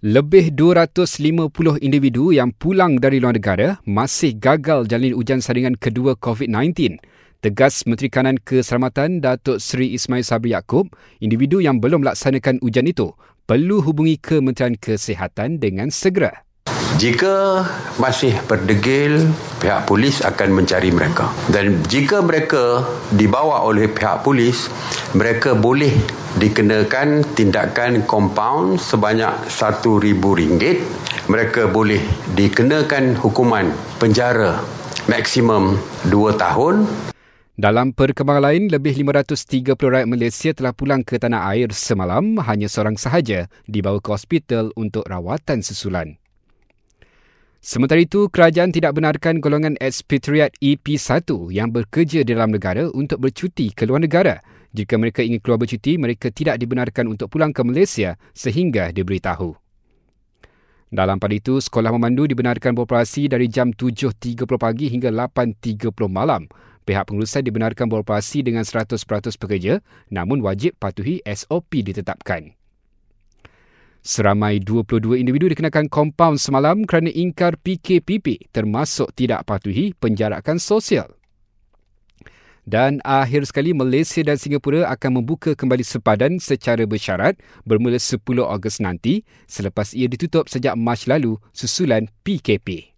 Lebih 250 individu yang pulang dari luar negara masih gagal jalin ujian saringan kedua COVID-19. Tegas Menteri Kanan Keselamatan Datuk Seri Ismail Sabri Yaakob, individu yang belum melaksanakan ujian itu perlu hubungi Kementerian Kesihatan dengan segera. Jika masih berdegil, pihak polis akan mencari mereka. Dan jika mereka dibawa oleh pihak polis, mereka boleh dikenakan tindakan compound sebanyak RM1,000. Mereka boleh dikenakan hukuman penjara maksimum 2 tahun. Dalam perkembangan lain, lebih 530 rakyat Malaysia telah pulang ke tanah air semalam. Hanya seorang sahaja dibawa ke hospital untuk rawatan susulan. Sementara itu, kerajaan tidak benarkan golongan ekspatriat EP1 yang bekerja di dalam negara untuk bercuti ke luar negara. Jika mereka ingin keluar bercuti, mereka tidak dibenarkan untuk pulang ke Malaysia sehingga diberitahu. Dalam pada itu, sekolah memandu dibenarkan beroperasi dari jam 7.30 pagi hingga 8.30 malam. Pihak pengurusan dibenarkan beroperasi dengan 100% pekerja namun wajib patuhi SOP ditetapkan. Seramai 22 individu dikenakan kompaun semalam kerana ingkar PKPP termasuk tidak patuhi penjarakan sosial. Dan akhir sekali, Malaysia dan Singapura akan membuka kembali sepadan secara bersyarat bermula 10 Ogos nanti selepas ia ditutup sejak Mac lalu susulan PKP.